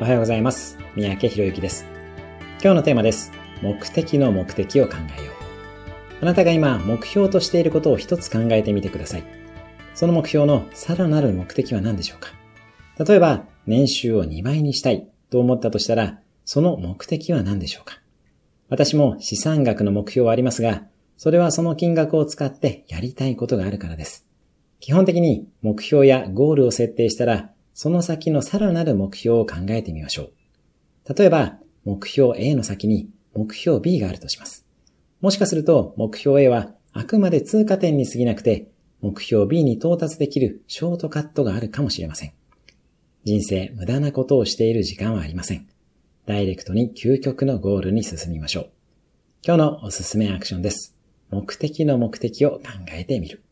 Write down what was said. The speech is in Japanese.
おはようございます。三宅博之です。今日のテーマです。目的の目的を考えよう。あなたが今目標としていることを一つ考えてみてください。その目標のさらなる目的は何でしょうか？例えば、年収を2倍にしたいと思ったとしたら、その目的は何でしょうか？私も資産額の目標はありますが、それはその金額を使ってやりたいことがあるからです。基本的に目標やゴールを設定したら、その先のさらなる目標を考えてみましょう。例えば、目標 A の先に目標 B があるとします。もしかすると目標 A はあくまで通過点に過ぎなくて、目標 B に到達できるショートカットがあるかもしれません。人生無駄なことをしている時間はありません。ダイレクトに究極のゴールに進みましょう。今日のおすすめアクションです。目的の目的を考えてみる。